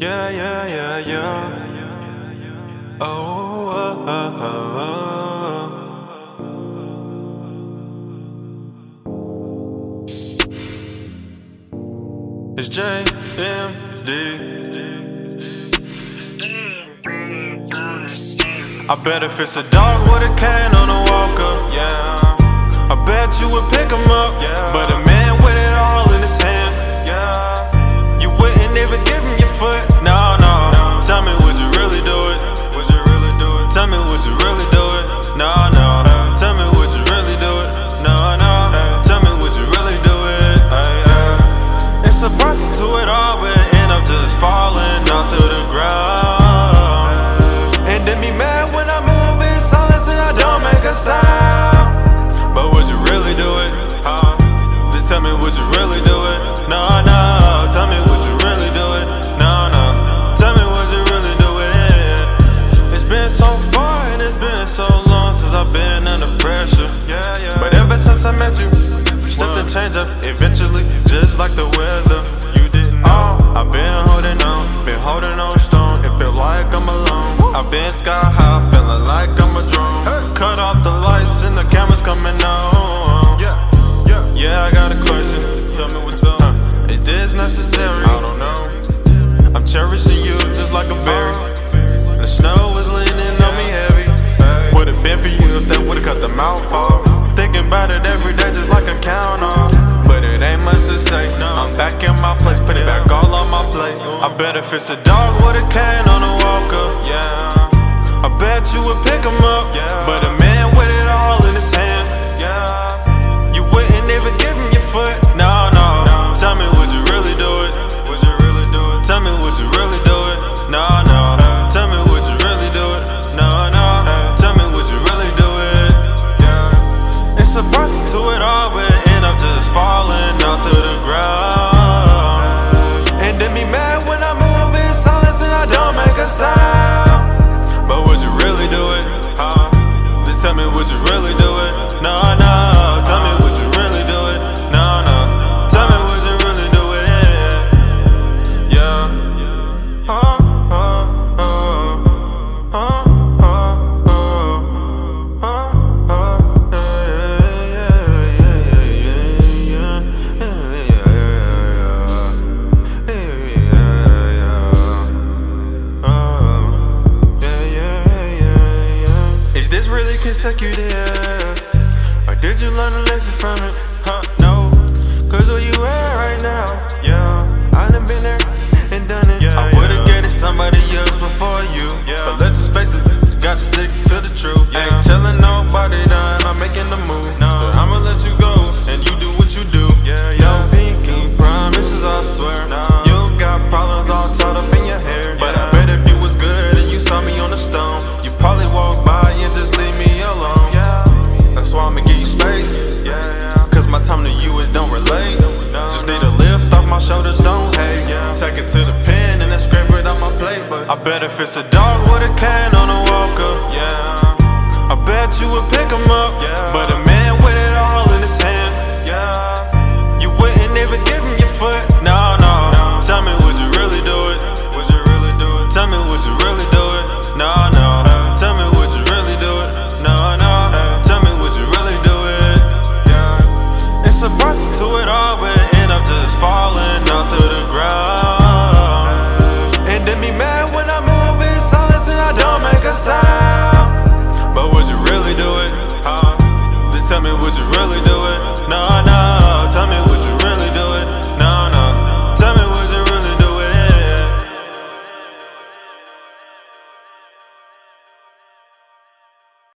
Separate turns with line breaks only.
Yeah, yeah, yeah, yeah. Oh, oh, oh, oh, oh. It's JMD. I bet if it's a dog with a cane on a walker, yeah. really do it. No, no, tell me would you really do it? No, no, tell me would you really do it? It's been so far and it's been so long since I've been under pressure. Yeah, yeah. But ever since I met you, stepped and changed up eventually, just like the weather. benefits a dog with a cane on a walker. Yeah. I bet you would pick him up, yeah. but a man. suck you there. Or did you learn a lesson from it? Huh, no. Cause where you at right now, yeah. I done been there If it's a dog with a can on a walker, yeah, I bet you would pick him up, yeah. but